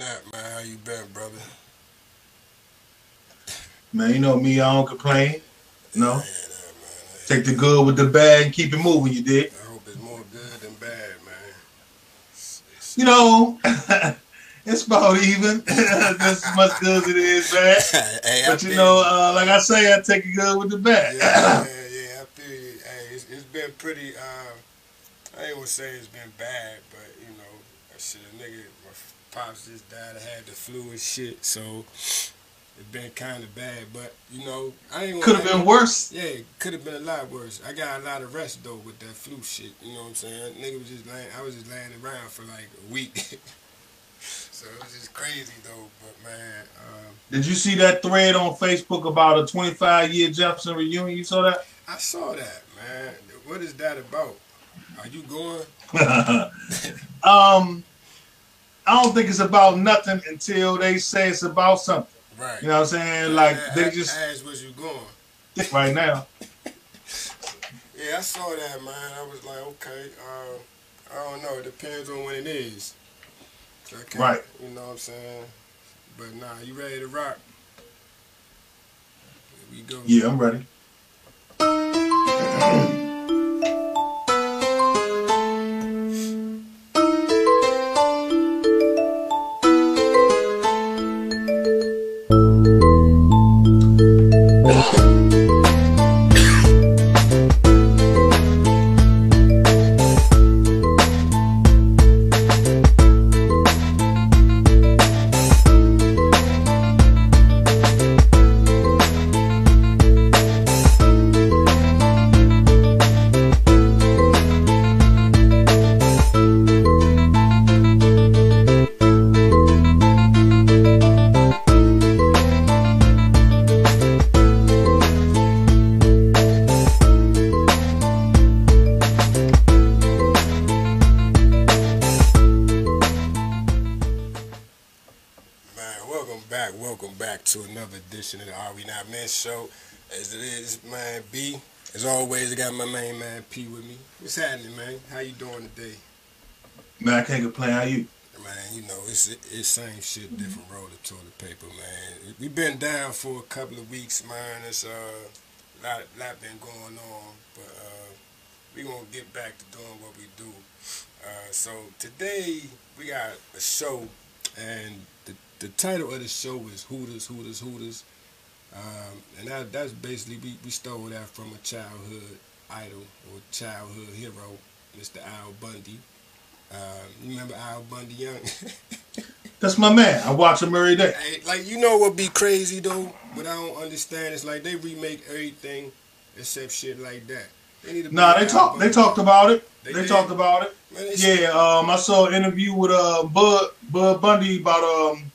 man, how you been, brother? Man, you know me, I don't complain. You know? Take the good with the bad and keep it moving, you did. I hope it's more good than bad, man. It's, it's, You know, it's about even. Just as much good as it is bad. hey, I But you know, uh, like I say, I take it good with the bad. yeah, yeah, yeah, I feel you. Hey, it's, it's been pretty, uh, I ain't gonna say it's been bad, but, you know, I shit, a nigga, pops just died, I had the flu and shit, so it's been kind of bad, but, you know, I ain't Could have been worse. Yeah, could have been a lot worse. I got a lot of rest though with that flu shit. You know what I'm saying? Nigga was just laying. I was just laying around for like a week. so it was just crazy though. But man, um, Did you see that thread on Facebook about a 25 year Jefferson reunion? You saw that? I saw that man. What is that about? Are you going? um, I don't think it's about nothing until they say it's about something. Right. You know what I'm saying? Like I- they just asked was you going? right now. Yeah, I saw that man. I was like, okay. Uh, I don't know. It depends on when it is. Right. You know what I'm saying? But nah, you ready to rock? Here we go. Yeah, I'm ready. Show. As it is, man, B. As always, I got my main man P with me. What's happening, man? How you doing today? Man, I can't complain. How you? Man, you know, it's it's same shit, different roll of toilet paper, man. We've been down for a couple of weeks, man. It's uh, lot lot been going on, but uh, we gonna get back to doing what we do. Uh, so today we got a show, and the the title of the show is Hooters, Hooters, Hooters. Um, and that, that's basically we, we stole that from a childhood idol or childhood hero, Mr. Al Bundy. Um, you remember Al Bundy Young? That's my man. I watch him every day. Hey, like you know what be crazy though? What I don't understand is like they remake everything except shit like that. They Nah, they Al talk. They talked about it. They They, talked about it. Man, Yeah, um, I saw an interview with uh Bud Bud Bundy about um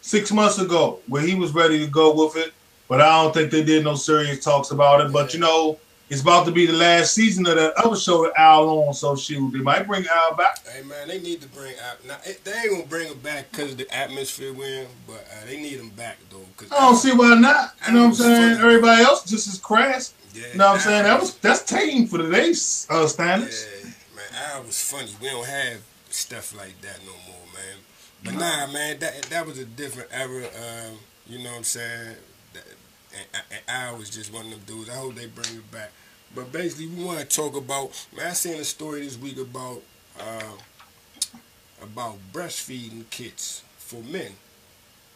six months ago where he was ready to go with it, but I don't think they did no serious talks about it. But you know, it's about to be the last season of that other show that Al on, so shoot, they might bring Al back. Hey man, they need to bring Al. Now they ain't gonna bring him back because of the atmosphere we're in, but uh, they need him back though. Cause I don't see why not. You know what I'm saying? Al- Everybody else just as crass. Yeah, You know what I'm saying? That was that's tame for today's uh, standards. Yeah, man, Al was funny. We don't have stuff like that no more, man. But nah, man, that that was a different era. Um, you know what I'm saying? And, and Al was just one of them dudes. I hope they bring it back. But basically, we want to talk about. Man, I seen a story this week about uh, about breastfeeding kits for men.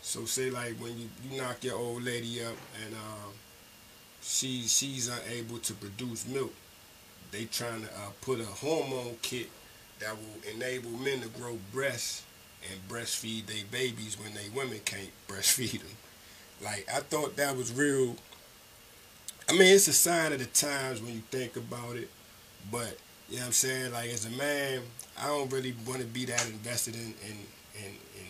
So say like when you, you knock your old lady up and um, she she's unable to produce milk, they trying to uh, put a hormone kit that will enable men to grow breasts and breastfeed their babies when they women can't breastfeed them. Like I thought that was real. I mean, it's a sign of the times when you think about it, but you know what I'm saying. Like as a man, I don't really want to be that invested in in in. in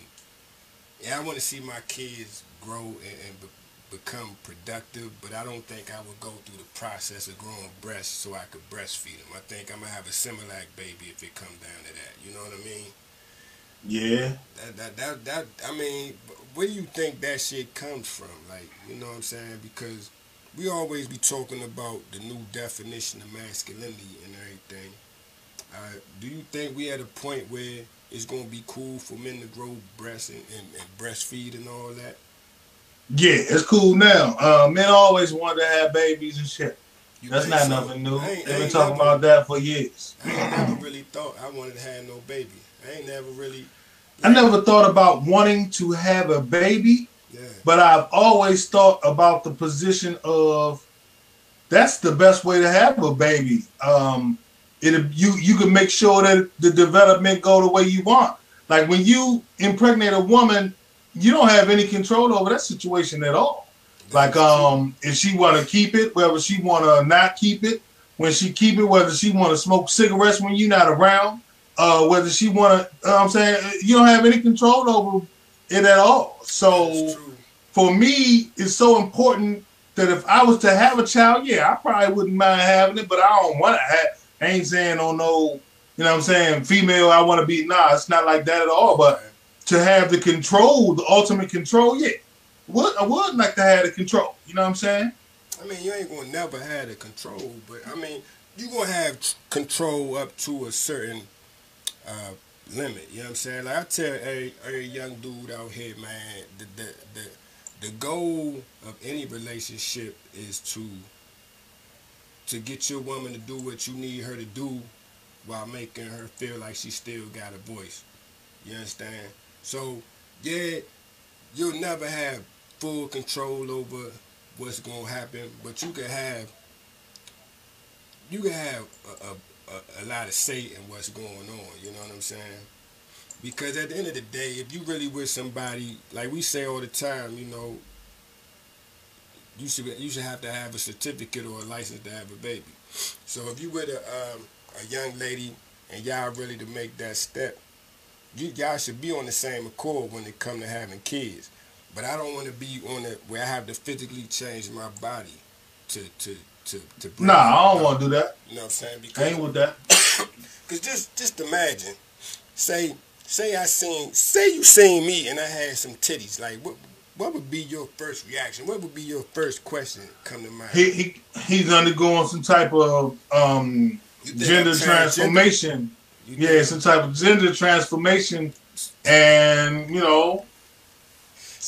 yeah, I want to see my kids grow and, and be, become productive, but I don't think I would go through the process of growing breasts so I could breastfeed them. I think I'm gonna have a Similac baby if it come down to that. You know what I mean? Yeah. That that that, that I mean, where do you think that shit comes from? Like, you know what I'm saying? Because we always be talking about the new definition of masculinity and everything. Uh, do you think we at a point where it's gonna be cool for men to grow breasts and, and, and breastfeed and all that? Yeah, it's cool now. Uh, men always wanted to have babies and shit. You That's not so? nothing new. They've been talking never- about that for years. I never really thought I wanted to have no baby. I ain't never really. I never thought about wanting to have a baby, Yeah. but I've always thought about the position of that's the best way to have a baby. Um, it you you can make sure that the development go the way you want. Like when you impregnate a woman, you don't have any control over that situation at all. Like um, if she want to keep it, whether she want to not keep it, when she keep it, whether she want to smoke cigarettes when you're not around, uh, whether she want to, I'm saying you don't have any control over it at all. So for me, it's so important that if I was to have a child, yeah, I probably wouldn't mind having it, but I don't want to have. I ain't saying on no, you know what I'm saying, female, I want to be. Nah, it's not like that at all. But to have the control, the ultimate control, yeah, would I would like to have the control. You know what I'm saying? I mean, you ain't gonna never have the control, but I mean, you gonna have control up to a certain uh, limit. You know what I'm saying? Like I tell every, every young dude out here, man, the the the the goal of any relationship is to to get your woman to do what you need her to do while making her feel like she still got a voice. You understand? So, yeah, you'll never have full control over what's gonna happen, but you can have you can have a, a, a, a lot of say in what's going on. You know what I'm saying? Because at the end of the day, if you really with somebody, like we say all the time, you know, you should you should have to have a certificate or a license to have a baby. So if you with a um, a young lady and y'all ready to make that step, you y'all should be on the same accord when it come to having kids. But I don't want to be on it where I have to physically change my body to to to to. bring Nah, I don't want to do that. You know what I'm saying? I Because ain't with that. Cause just just imagine, say say I seen say you seen me and I had some titties. Like what what would be your first reaction? What would be your first question come to mind? He he he's undergoing some type of um gender transformation. Yeah, some type of gender transformation, and you know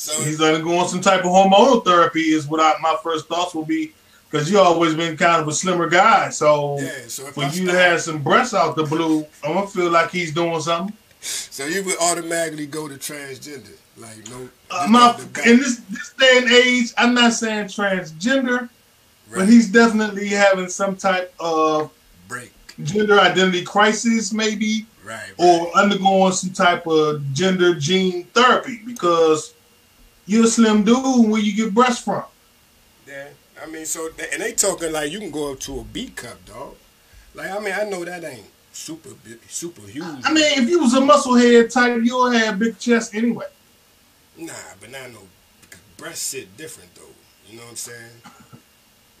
so he's undergoing some type of hormonal therapy. Is what I, my first thoughts will be, because you always been kind of a slimmer guy. So yeah. So if when you start- had some breasts out the blue, I'm gonna feel like he's doing something. so you would automatically go to transgender, like no. Uh, my, off the bat. in this this day and age, I'm not saying transgender, but he's definitely having some type of break. gender identity crisis, maybe, Right. right. or undergoing some type of gender gene therapy because you're a slim dude where you get breasts from. Yeah, I mean, so and they talking like you can go up to a B cup, dog. Like I mean, I know that ain't super super huge. I mean, if you was a musclehead type, you'll have big chest anyway. nah, but not no breast sit different though. You know what I'm saying?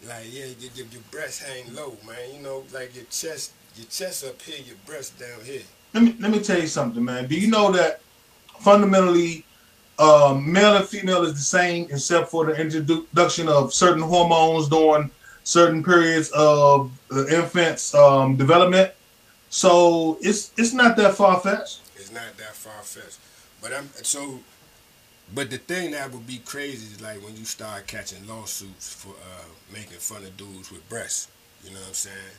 Like yeah, your, your, your breast hang low, man. You know, like your chest, your chest up here, your breast down here. Let me let me tell you something, man. Do you know that fundamentally, um, male and female is the same, except for the introduction of certain hormones during certain periods of the infant's um, development. So it's it's not that far fetched. It's not that far fetched. But I'm so. But the thing that would be crazy is like when you start catching lawsuits for uh, making fun of dudes with breasts. You know what I'm saying?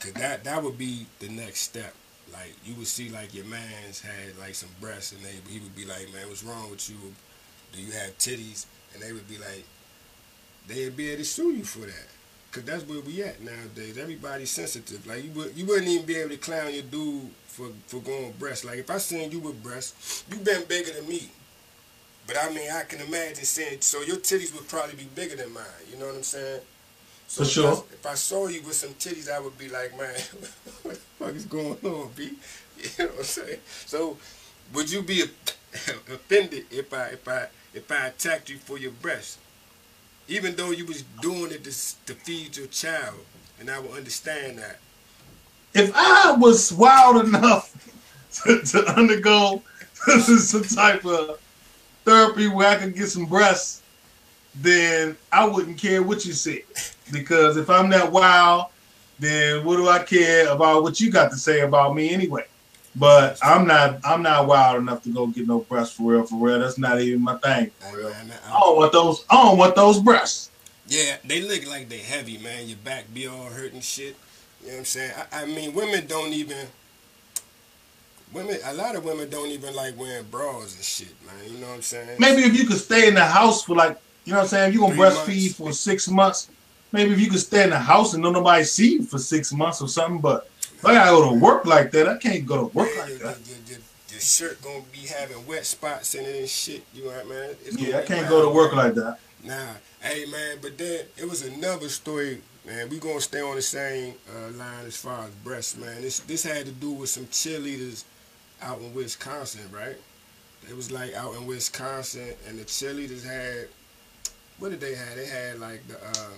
Cause that that would be the next step. Like you would see like your man's had like some breasts and they he would be like, man, what's wrong with you? Do you have titties? And they would be like, they'd be able to sue you for that. Cause that's where we at nowadays. Everybody's sensitive. Like you would, you wouldn't even be able to clown your dude for for going breast. Like if I seen you with breasts, you been bigger than me. But I mean, I can imagine saying so your titties would probably be bigger than mine. You know what I'm saying? So For if sure. I, if I saw you with some titties, I would be like, man, what the fuck is going on, B? You know what I'm saying? So, would you be offended if I if I if I attacked you for your breasts, even though you was doing it to, to feed your child, and I would understand that. If I was wild enough to, to undergo some type of therapy where I could get some breasts, then I wouldn't care what you said. Because if I'm that wild, then what do I care about what you got to say about me anyway? But I'm not I'm not wild enough to go get no breasts for real, for real. That's not even my thing. Hey, man, I don't want those I don't want those breasts. Yeah, they look like they heavy, man. Your back be all hurting shit. You know what I'm saying? I, I mean, women don't even. Women, a lot of women don't even like wearing bras and shit, man. You know what I'm saying? Maybe if you could stay in the house for like, you know what I'm saying? If you gonna Three breastfeed months. for six months, maybe if you could stay in the house and no nobody see you for six months or something. But if I gotta go to work like that, I can't go to work Man, like your, that. your, shirt gonna be having wet spots in it and shit. You know what, man? It's Yeah, I can't go to work man. like that. Nah, hey man, but then it was another story, man. We gonna stay on the same uh, line as far as breasts, man. This this had to do with some cheerleaders out in Wisconsin, right? It was like out in Wisconsin, and the cheerleaders had what did they have? They had like the uh,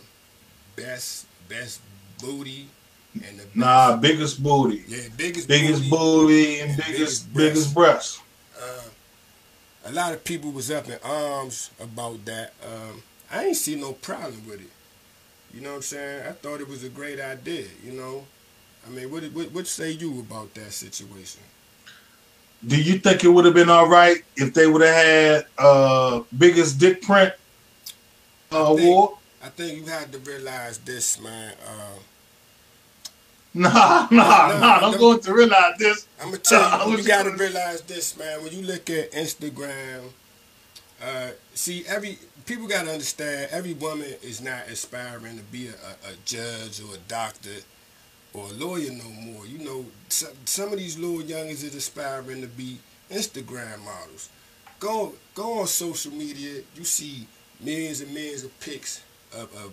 best best booty and the Nah, biggest booty, yeah biggest biggest booty. booty, and and biggest biggest biggest breasts. Uh, a lot of people was up in arms about that. Um, I ain't see no problem with it. You know what I'm saying? I thought it was a great idea. You know, I mean, what what, what say you about that situation? Do you think it would have been all right if they would have had uh biggest dick print uh, I think- award? I think you have to realize this, man. Uh, Nah, nah, Nah, nah. Don't them- go to realize this. I'm gonna tell you, you gotta gonna- realize this, man. When you look at Instagram, uh, see every people gotta understand every woman is not aspiring to be a, a, a judge or a doctor or a lawyer no more. You know, some, some of these little youngins is aspiring to be Instagram models. Go go on social media, you see millions and millions of pics of, of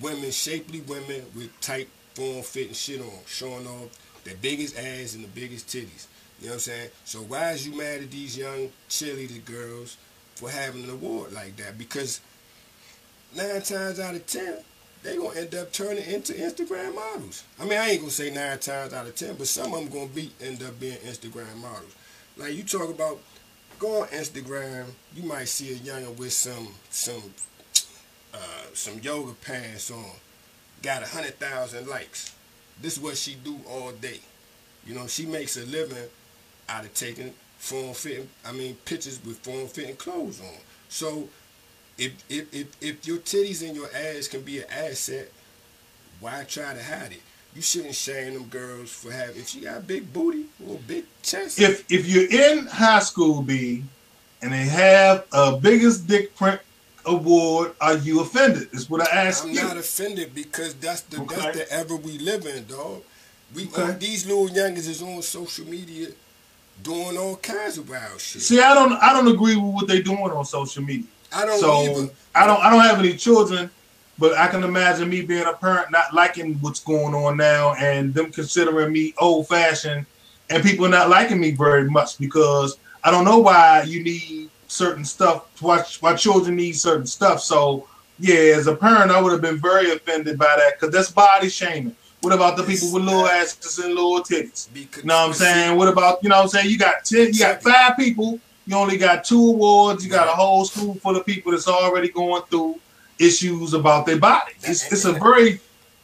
women, shapely women with tight form fitting shit on, showing off the biggest ass and the biggest titties. You know what I'm saying? So why is you mad at these young cheerleader girls for having an award like that? Because nine times out of ten, they gonna end up turning into Instagram models. I mean, I ain't gonna say nine times out of ten, but some of them gonna be end up being Instagram models. Like you talk about, go on Instagram, you might see a youngin with some some uh, some yoga pants on, got a hundred thousand likes. This is what she do all day. You know, she makes a living out of taking form fitting, I mean, pictures with form fitting clothes on. So, if if if if your titties and your ass can be an asset, why try to hide it? You shouldn't shame them girls for having. If she got a big booty or big chest, If if you're in high school, B, and they have a biggest dick print award, are you offended? Is what I ask I'm you. not offended because that's the Okay. that's the era we live in, dog. We Okay. uh, these little youngins is on social media doing all kinds of wild shit. See, I don't I don't agree with what they're doing on social media. I don't so either. I don't I don't have any children, but I can imagine me being a parent not liking what's going on now and them considering me old fashioned and people not liking me very much because I don't know why you need certain stuff why why children need certain stuff. So yeah, as a parent, I would have been very offended by that because that's body shaming. What about the people with little asses and little titties? You know what I'm saying? What about you know what I'm saying? You got ten, you got five people. You only got two awards. You got a whole school full of people that's already going through issues about their body. It's it's a very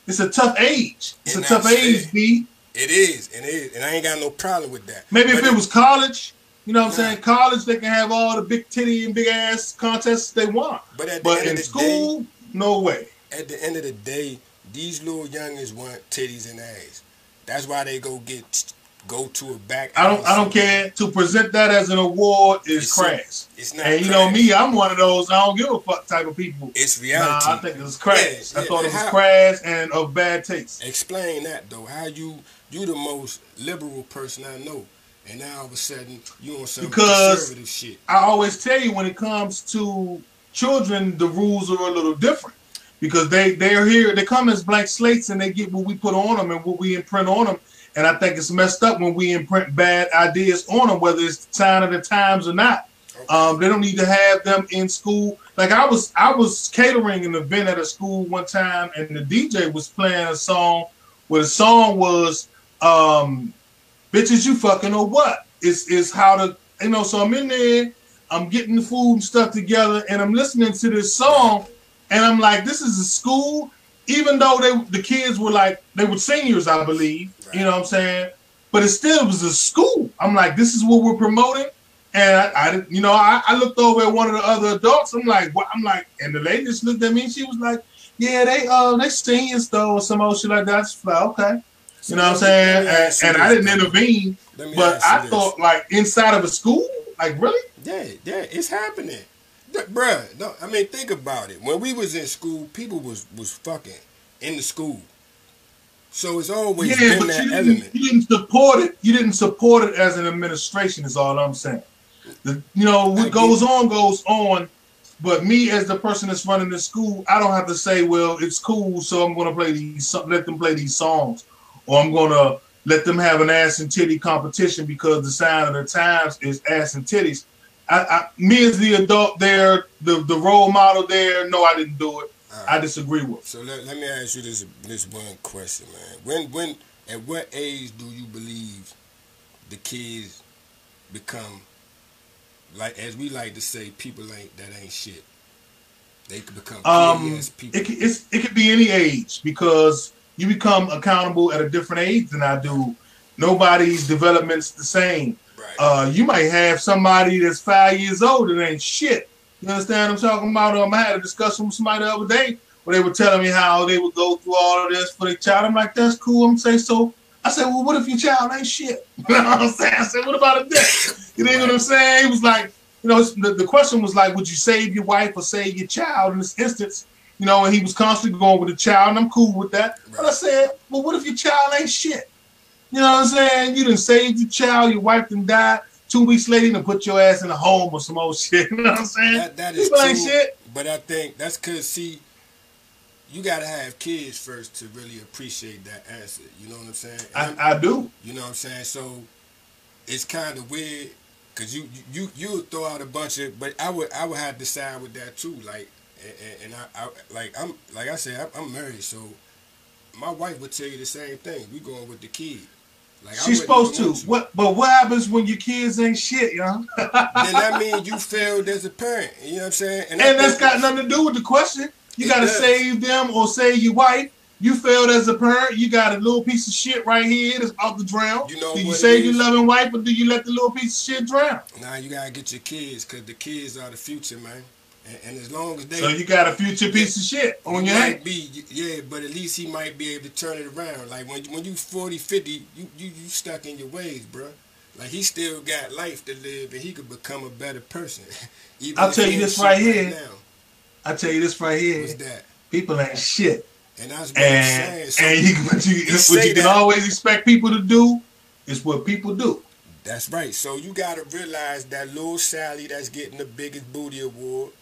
it's a tough age. It's a tough age. B. It is, and it is, and I ain't got no problem with that. Maybe if But it was college, you know what I'm Nah. saying? College, they can have all the big titty and big ass contests they want. but at the But end in of the school, no way. at the end of the day, these little youngins want titties and ass. That's why they go get go to a back. I don't I don't care. To present that as an award is It's crass. It's not. And you know me, I'm one of those I don't give a fuck type of people. It's Nah, reality. I think it was crass. Yeah, I thought it was how- crass and of bad taste. Explain that though. How you you the most liberal person I know, and now all of a sudden you on some Because- conservative shit. I always tell you when it comes to children, the rules are a little different because they they're here. They come as blank slates and they get what we put on them and what we imprint on them. And I think it's messed up when we imprint bad ideas on them, whether it's the sign of the times or not. Um, they don't need to have them in school. Like I was, I was catering an event at a school one time, and the DJ was playing a song where the song was um, "Bitches You Fucking or What." Is is how to you know. So I'm in there, I'm getting the food and stuff together, and I'm listening to this song, and I'm like, this is a school. Even though they the kids were like they were seniors, I believe. You know what I'm saying? But it still was a school. I'm like, this is what we're promoting. And I, I you know, I, I, looked over at one of the other adults. I'm like, what? I'm like, and the lady just looked at me and she was like, yeah, they uh they sing though or some old shit like that. I just like, okay. You know what I'm saying? And, and I didn't intervene, but I thought like inside of a school, like really? Yeah, yeah, it's happening. Bruh, no, I mean think about it. When we was in school, people was was fucking in the school. So it's always yeah, been that you element. You didn't support it. You didn't support it as an administration. Is all I'm saying. The, you know what goes on goes on. But me as the person that's running the school, I don't have to say, well, it's cool, so I'm going to play these, let them play these songs, or I'm going to let them have an ass and titty competition because the sign of the times is ass and titties. I, I, me as the adult there, the, the role model there, no, I didn't do it. Right. I disagree with. So let, let me ask you this this one question, man. When when at what age do you believe the kids become like as we like to say, people ain't that ain't shit. They could become um, people. It, it's, it could be any age because you become accountable at a different age than I do. Nobody's development's the same. Uh, you might have somebody that's five years old that ain't shit. You understand what I'm talking about? Um, I had a discussion with somebody the other day where they were telling me how they would go through all of this for their child. I'm like, that's cool. I'm saying so. I said, well, what if your child ain't shit? You know what I'm saying? I said, what about a dick? You know what I'm saying? He was like, you know, the, the question was like, would you save your wife or save your child in this instance? You know, and he was constantly going with the child, and I'm cool with that. Right. But I said, well, what if your child ain't shit? You know what I'm saying? You didn't save your child, your wife done died. Two weeks later, you put your ass in a home or some old shit. You know what I'm saying? That, that is People ain't shit. But I think that's because, see, you got to have kids first to really appreciate that asset. You know what I'm saying? I, I do. You know what I'm saying? So it's kind of weird Cause you you you would throw out a bunch of, but I would I would have to side with that too. Like, and, and I, I, like I'm like I said I'm, married, so my wife would tell you the same thing. We going with the kid. Like, She's supposed to. What? But what happens when your kids ain't shit, young? then that means you failed as a parent. You know what I'm saying? And, and that's got nothing to do with the question. You got to save them or save your wife. You failed as a parent. You got a little piece of shit right here that's about to drown. You know do you save your loving wife or do you let the little piece of shit drown? Now you gotta get your kids because the kids are the future, man. And, and, as long as they so you got a future piece of shit on your head. might be yeah, but at least he might be able to turn it around. Like when when you 40, 50, you you you stuck in your ways, bro. Like he still got life to live, and he could become a better person. I'll tell you this right here. Right I'll tell you this right here. What's that? People ain't shit. And that's what and. So and you, what you, what you can always expect people to do is what people do. That's right. So you got to realize that little Sally that's getting the biggest booty award,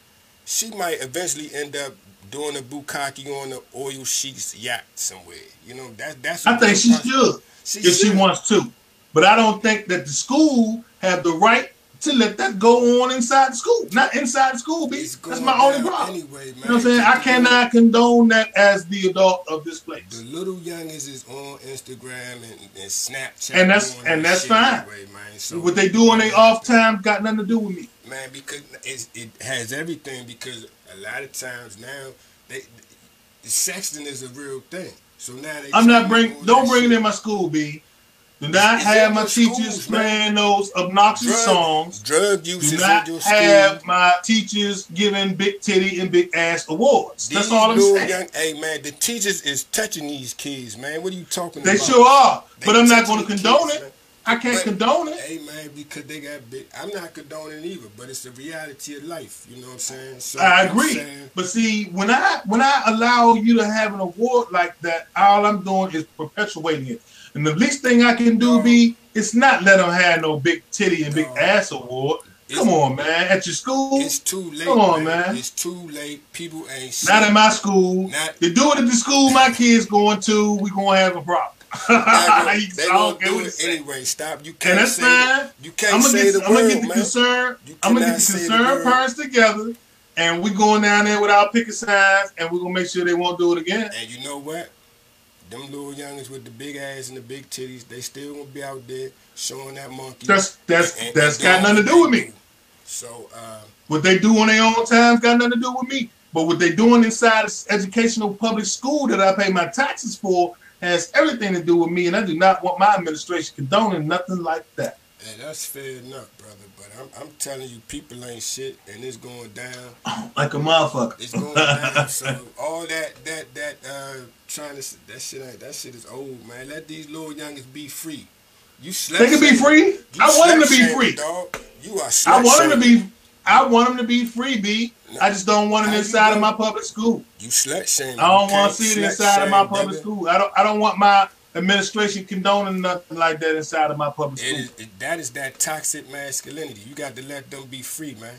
she might eventually end up doing a bukkake on the oil sheets yacht somewhere. You know, that, that's. I think she should she if should. she wants to, but I don't think that the school have the right to let that go on inside the school, not inside the school, B. That's my only problem. Anyway, man. You know what I'm saying? I cannot condone that as the adult of this place. The little youngins is on Instagram and, and Snapchat, and that's and that's fine. Anyway, man. So, what they do on their off time got nothing to do with me, man. Because it has everything. Because a lot of times now, they sexting is a real thing. So now they. I'm not bring. Don't bring it in my school, B. Do not it's have my teachers playing those obnoxious drug, songs. Drug use Do not have my teachers giving big titty and big ass awards. These That's all I'm saying. Young, hey man, the teachers is touching these kids, man. What are you talking they about? They sure are, they but I'm not going to condone kids, it. Man. I can't but, condone it. Hey man, because they got big. I'm not condoning either, but it's the reality of life. You know what I'm saying? So I agree. Saying, but see, when I when I allow you to have an award like that, all I'm doing is perpetuating it. And the least thing I can do be it's not let them have no big titty and big ass award. Come on, man. At your school, it's too late. Come on, man. man. It's too late. People ain't. Not in my school. Not, they do it at the school my kids going to. We gonna have a problem. they gonna do it anyway. Stop. You can't and that's say fine. You can't I'm gonna say get, the I'm gonna get the man. concern. I'm gonna get the concerned parents together, and we're going down there with our picket signs, and we're gonna make sure they won't do it again. And you know what? them little youngins with the big ass and the big titties, they still gonna be out there showing that monkey. That's that's and, that's and got nothing to do with me. So uh, what they do on their own time's got nothing to do with me. But what they're doing inside of educational public school that I pay my taxes for has everything to do with me, and I do not want my administration condoning nothing like that. Hey, that's fair enough, brother. But I'm, I'm telling you, people ain't shit, and it's going down. Like a motherfucker. It's going down. so all that that that uh trying to that shit ain't that shit is old, man. Let these little youngers be free. You slept. They can be free. I want them to be free. Dog. You are. I want them to be. I want them to be free, B. I just don't want it inside of my public school. You slut shame. I don't want to see it inside of my public school. I don't. I don't want my administration condoning nothing like that inside of my public school. It is, it, that is that toxic masculinity. You got to let them be free, man.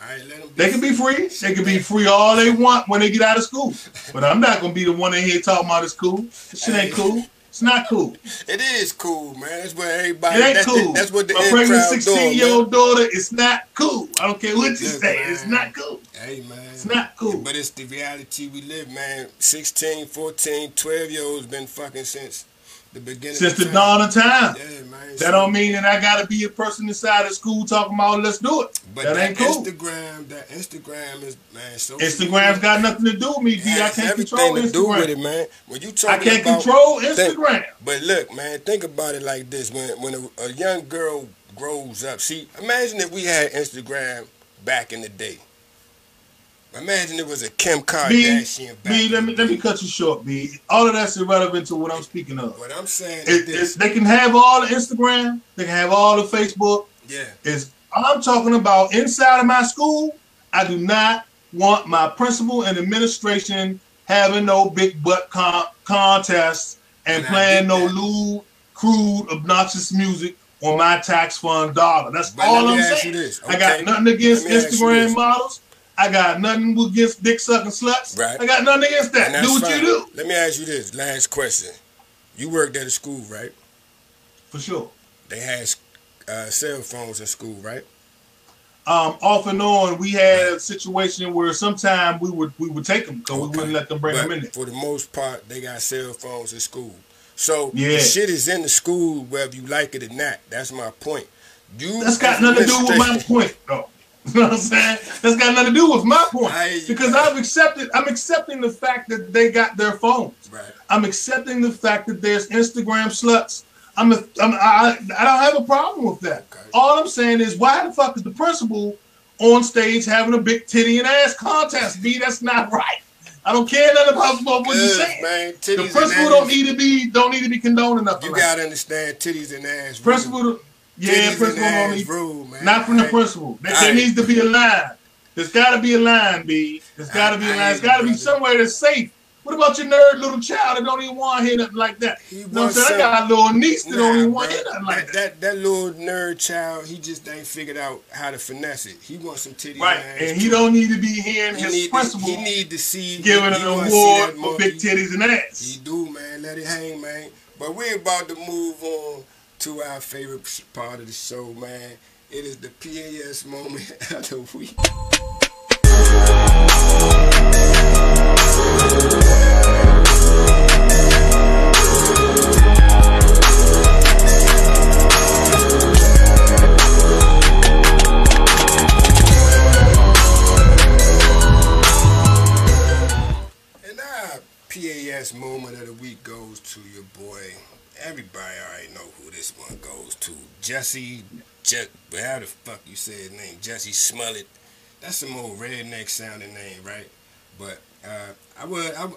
All right, let them. they can be free. They can be free all they want when they get out of school. But I'm not gonna be the one in here talking about it's cool. This shit ain't cool. It's not cool. It is cool, man. That's what everybody. It ain't that's cool. The, that's what the My pregnant 16 year old daughter. It's not cool. I don't care what you say. Man. It's not cool. Hey man, it's not cool. But it's the reality we live, man. 16, 14, 12 year olds been fucking since the beginning. Since the time. dawn of time. Yeah, man. That don't mean that I gotta be a person inside of school talking about oh, let's do it. But that, that ain't cool. Instagram, that Instagram is man. So Instagram's got nothing to do with me. I can't control Instagram. to do with it, man. When you talk, I can't about, control Instagram. Think, but look, man, think about it like this: when when a, a young girl grows up, see, imagine if we had Instagram back in the day. Imagine it was a Kim Kardashian. B, B let me let me cut you short, B. All of that's irrelevant to what I'm speaking of. What I'm saying it, is they can have all the Instagram, they can have all the Facebook. Yeah. Is I'm talking about inside of my school. I do not want my principal and administration having no big butt con- contests and, and playing no lewd, crude, obnoxious music on my tax fund dollar. That's but all I'm saying. Okay. I got nothing against Instagram models. I got nothing against dick sucking sluts. Right. I got nothing against that. Do what fine. you do. Let me ask you this last question. You worked at a school, right? For sure. They had uh, cell phones in school, right? Um, off and on, we had a situation where sometimes we would we would take them because okay. we wouldn't let them bring but them in there. For the most part, they got cell phones in school. So yeah. the shit is in the school whether you like it or not. That's my point. You That's got nothing to do with my point, though. You know what I'm saying? That's got nothing to do with my point. Because I've accepted, I'm accepting the fact that they got their phones. Right. I'm accepting the fact that there's Instagram sluts. I'm, a, I'm I, I don't have a problem with that. Okay. All I'm saying is, why the fuck is the principal on stage having a big titty and ass contest? B, that's not right. I don't care nothing about what you're saying. Man, the principal don't need to be don't need to be condoning nothing. You gotta understand titties and ass. Principal. Yeah, principal don't need, rule, man. Not from the principal. There, there needs to be a line. There's got to be a line, B. There's got to be a line. There's got to be somewhere that's safe. What about your nerd little child that don't even want to hear nothing like that? You know what I'm saying? I got a little niece that nah, don't even want to hear nothing like that, that. That little nerd child, he just ain't figured out how to finesse it. He wants some titties. Right, and, he don't need to be hearing he his principal. To, he need to see giving an award for big titties and ass. He do, man. Let it hang, man. But we're about to move on to our favorite part of the show, man. It is the PAS moment of the week. To your boy everybody already know who this one goes to. Jesse, Je- how the fuck you say his name? Jesse Smollett. That's some old redneck sounding name, right? But uh, I would, I,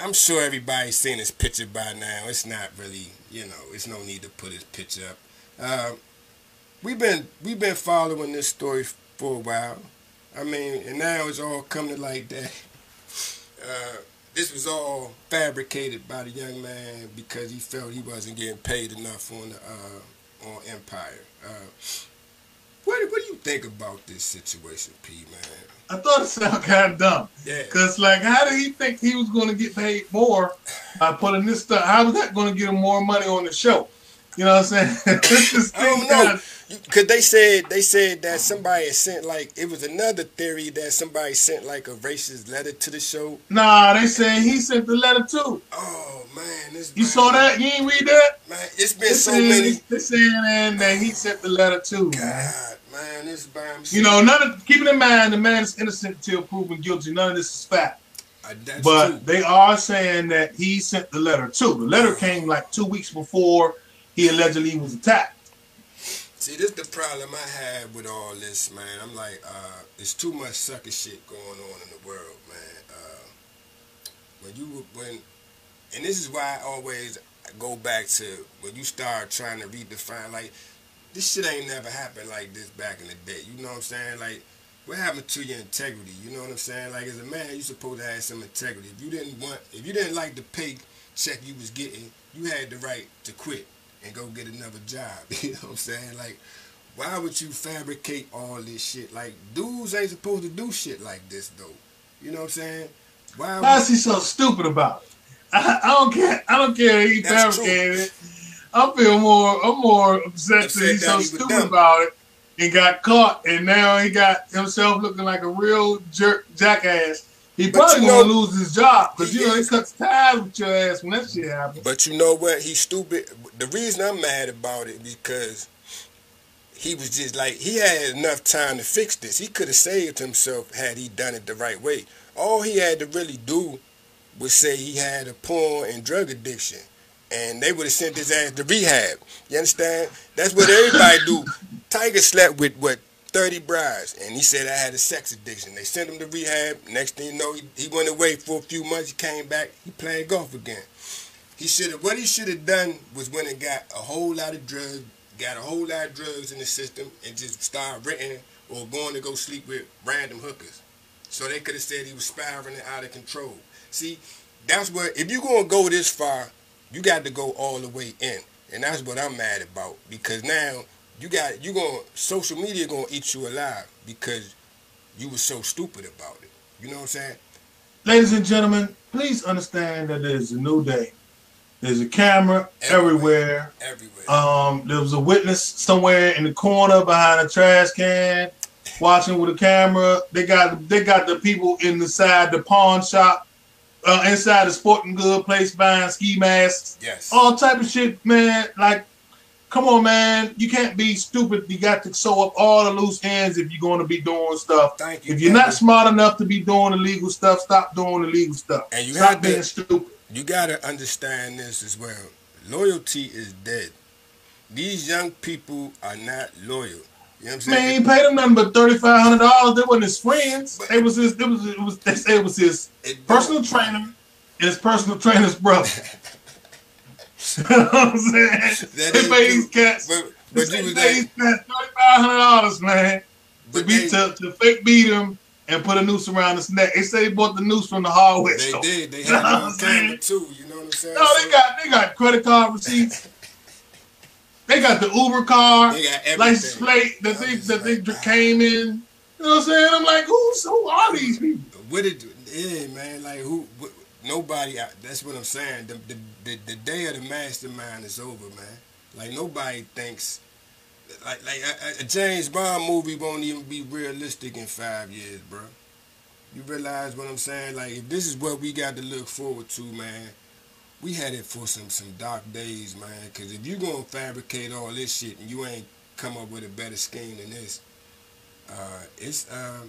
I'm sure everybody's seen his picture by now. It's not really, you know, it's no need to put his picture up. Uh, we've been we've been following this story for a while. I mean, and now it's all coming to light that. Uh, this was all fabricated by the young man because he felt he wasn't getting paid enough on the uh, on Empire. Uh, what what do you think about this situation, P man? I thought it sounded kind of dumb. Yeah. Cause like, how did he think he was going to get paid more by putting this stuff? How was that going to get him more money on the show? You know what I'm saying? I don't know. Cause they said they said that somebody sent like it was another theory that somebody sent like a racist letter to the show. Nah, they saying he sent the letter too. Oh man, this you man, saw that? You ain't read that? Man, it's been they so saying, many. They saying that he sent the letter too. God, man. man, this by You know, none of keeping in mind the man is innocent until proven guilty. None of this is fact. Uh, but true. they are saying that he sent the letter too. The letter came like two weeks before he allegedly was attacked. See, this is the problem I have with all this, man. I'm like, uh, it's too much sucker shit going on in the world, man. Uh, when you when, and this is why I always go back to when you start trying to redefine, like, this shit ain't never happened like this back in the day. You know what I'm saying? Like, what happened to your integrity? You know what I'm saying? Like, as a man, you supposed to have some integrity. If you didn't want, if you didn't like the pay check you was getting, you had the right to quit and go get another job. You know what I'm saying? Like, why would you fabricate all this shit? Like, dudes ain't supposed to do shit like this, though. You know what I'm saying? Why, why is he so stupid about it? I, I don't care. I don't care. He fabricated it. I feel more. I'm more upset that he's so stupid about it and got caught, and now he got himself looking like a real jerk jackass he probably gonna lose his job because you know he cuts ties with your ass when that shit happens. But you know what? He's stupid. The reason I'm mad about it because he was just like he had enough time to fix this. He could have saved himself had he done it the right way. All he had to really do was say he had a porn and drug addiction, and they would have sent his ass to rehab. You understand? That's what everybody do. Tiger slept with what 30 brides, and he said I had a sex addiction. They sent him to rehab. Next thing you know, he, he went away for a few months. He came back. He playing golf again. He should have. What he should have done was when it got a whole lot of drugs, got a whole lot of drugs in the system, and just start renting or going to go sleep with random hookers. So they could have said he was spiraling out of control. See, that's what. If you're gonna go this far, you got to go all the way in, and that's what I'm mad about because now you got you going social media gonna eat you alive because you were so stupid about it. You know what I'm saying? Ladies and gentlemen, please understand that there's a new day. There's a camera everywhere. Everywhere. everywhere. Um, there was a witness somewhere in the corner behind a trash can, watching with a camera. They got they got the people inside the pawn shop, uh, inside the sporting good place buying ski masks. Yes. All type of shit, man. Like come on, man. You can't be stupid. You got to sew up all the loose ends if you're going to be doing stuff. Thank you. If you're not smart enough to be doing illegal stuff, stop doing illegal stuff. And you stop have being to, stupid. You got to understand this as well. Loyalty is dead. These young people are not loyal. You know what I'm saying? Man, he paid him nothing but thirty five hundred dollars. They weren't his friends. But it was his. It was. It was. They say it was his personal trainer and his personal trainer's brother. you know what I'm saying? That they pay these cats. But, but they pay these cats thirty five hundred dollars, man, to be to, to fake beat him and put a noose around his neck. They say they bought the noose from the hardware they store. They did. They had on camera too. You know what I'm saying? No, they got they got credit card receipts. they got the Uber card, they got license plate that they that they came in. You know what I'm saying? I'm like, who who are these people? What did yeah, man? Like who? What, nobody. That's what I'm saying. The, the, the the day of the mastermind is over, man. Like nobody thinks. Like like a, a James Bond movie won't even be realistic in five years, bro. You realize what I'm saying? Like if this is what we got to look forward to, man. We had it for some some dark days, man. Cause if you gonna fabricate all this shit and you ain't come up with a better scheme than this, uh, it's uh,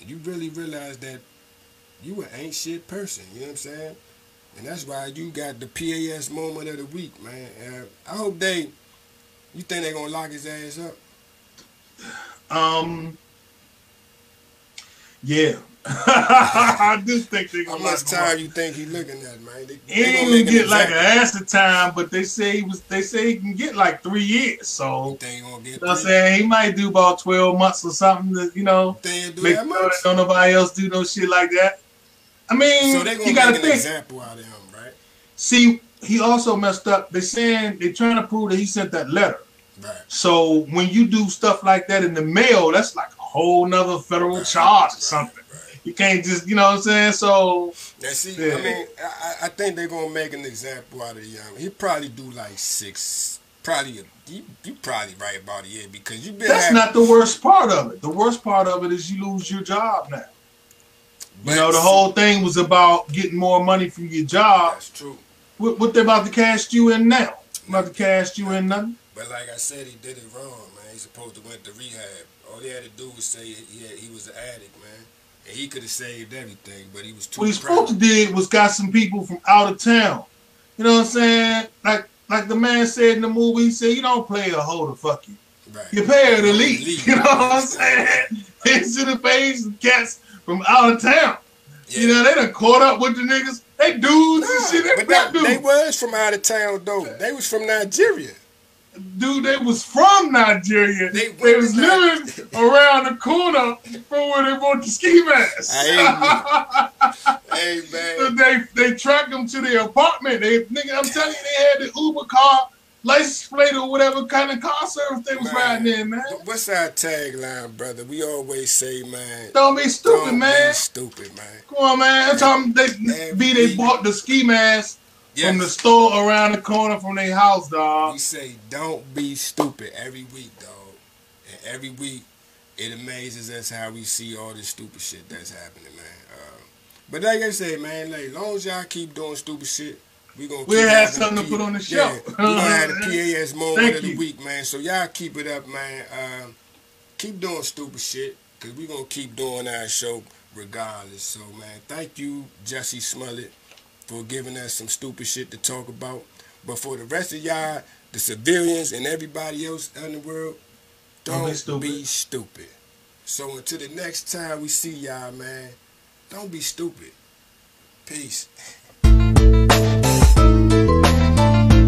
you really realize that you an ain't shit person. You know what I'm saying? And that's why you got the PAS moment of the week, man. Uh, I hope they. You think they gonna lock his ass up? Um. Yeah. I do think they're gonna. How much time you think he looking at, man? They, he ain't gonna get like an ass of time, but they say he was. They say he can get like three years. So you think he gonna get? You know I'm saying he might do about twelve months or something. To, you know, make sure that don't nobody else do no shit like that. I mean, so they gonna you gotta make an think. example out of him, right? See, he also messed up. They're saying they're trying to prove that he sent that letter. Right. So when you do stuff like that in the mail, that's like a whole nother federal right. charge or right. something. You can't just, you know what I'm saying? So now see, yeah. I mean, I, I, think they're gonna make an example out of young. He probably do like six, probably. You, you probably right about it, yeah, because you been. That's having, not the worst part of it. The worst part of it is you lose your job now. You know, the whole thing was about getting more money from your job. That's true. What, what they about to cash you in now? About to cash you in nothing? But like I said, he did it wrong, man. He's supposed to went to rehab. All he had to do was say he, had, he was an addict, man. And he could have saved everything, but he was too What he's proud. supposed to did was got some people from out of town. You know what I'm saying? Like like the man said in the movie, he said, you don't play a hoe to fuck you. Right. You pay her to leave. You know what I'm saying? Have paid some cats from out of town. Yeah. You know, they done caught up with the niggas. They dudes nah, and shit. They, but that, they was from out of town though. They was from Nigeria dude, they was from Nigeria. They, they was living around the corner from where they bought the ski mask. hey man. So they they tracked them to their apartment. They nigga, I'm telling you, they had the Uber car, license plate or whatever kind of car service they was man, riding in, man. What's our tagline, brother? We always say, man. Don't be stupid, don't man. Be stupid, man. Come on, man. That's how they be they bought the ski mask Yes. From the store around the corner from their house, dog. We say, don't be stupid every week, dog. And every week, it amazes us how we see all this stupid shit that's happening, man. Uh, but like I say, man, like, as long as y'all keep doing stupid shit, we gonna we'll have something to put on the show. Yeah, we gonna have the PAS moment of the you. week, man. So y'all keep it up, man. Um, keep doing stupid shit, cause we gonna keep doing our show regardless. So man, thank you, Jesse Smollett for giving us some stupid shit to talk about. But for the rest of y'all, the civilians and everybody else in the world, don't, don't be, stupid. be stupid. So until the next time we see y'all, man, don't be stupid. Peace.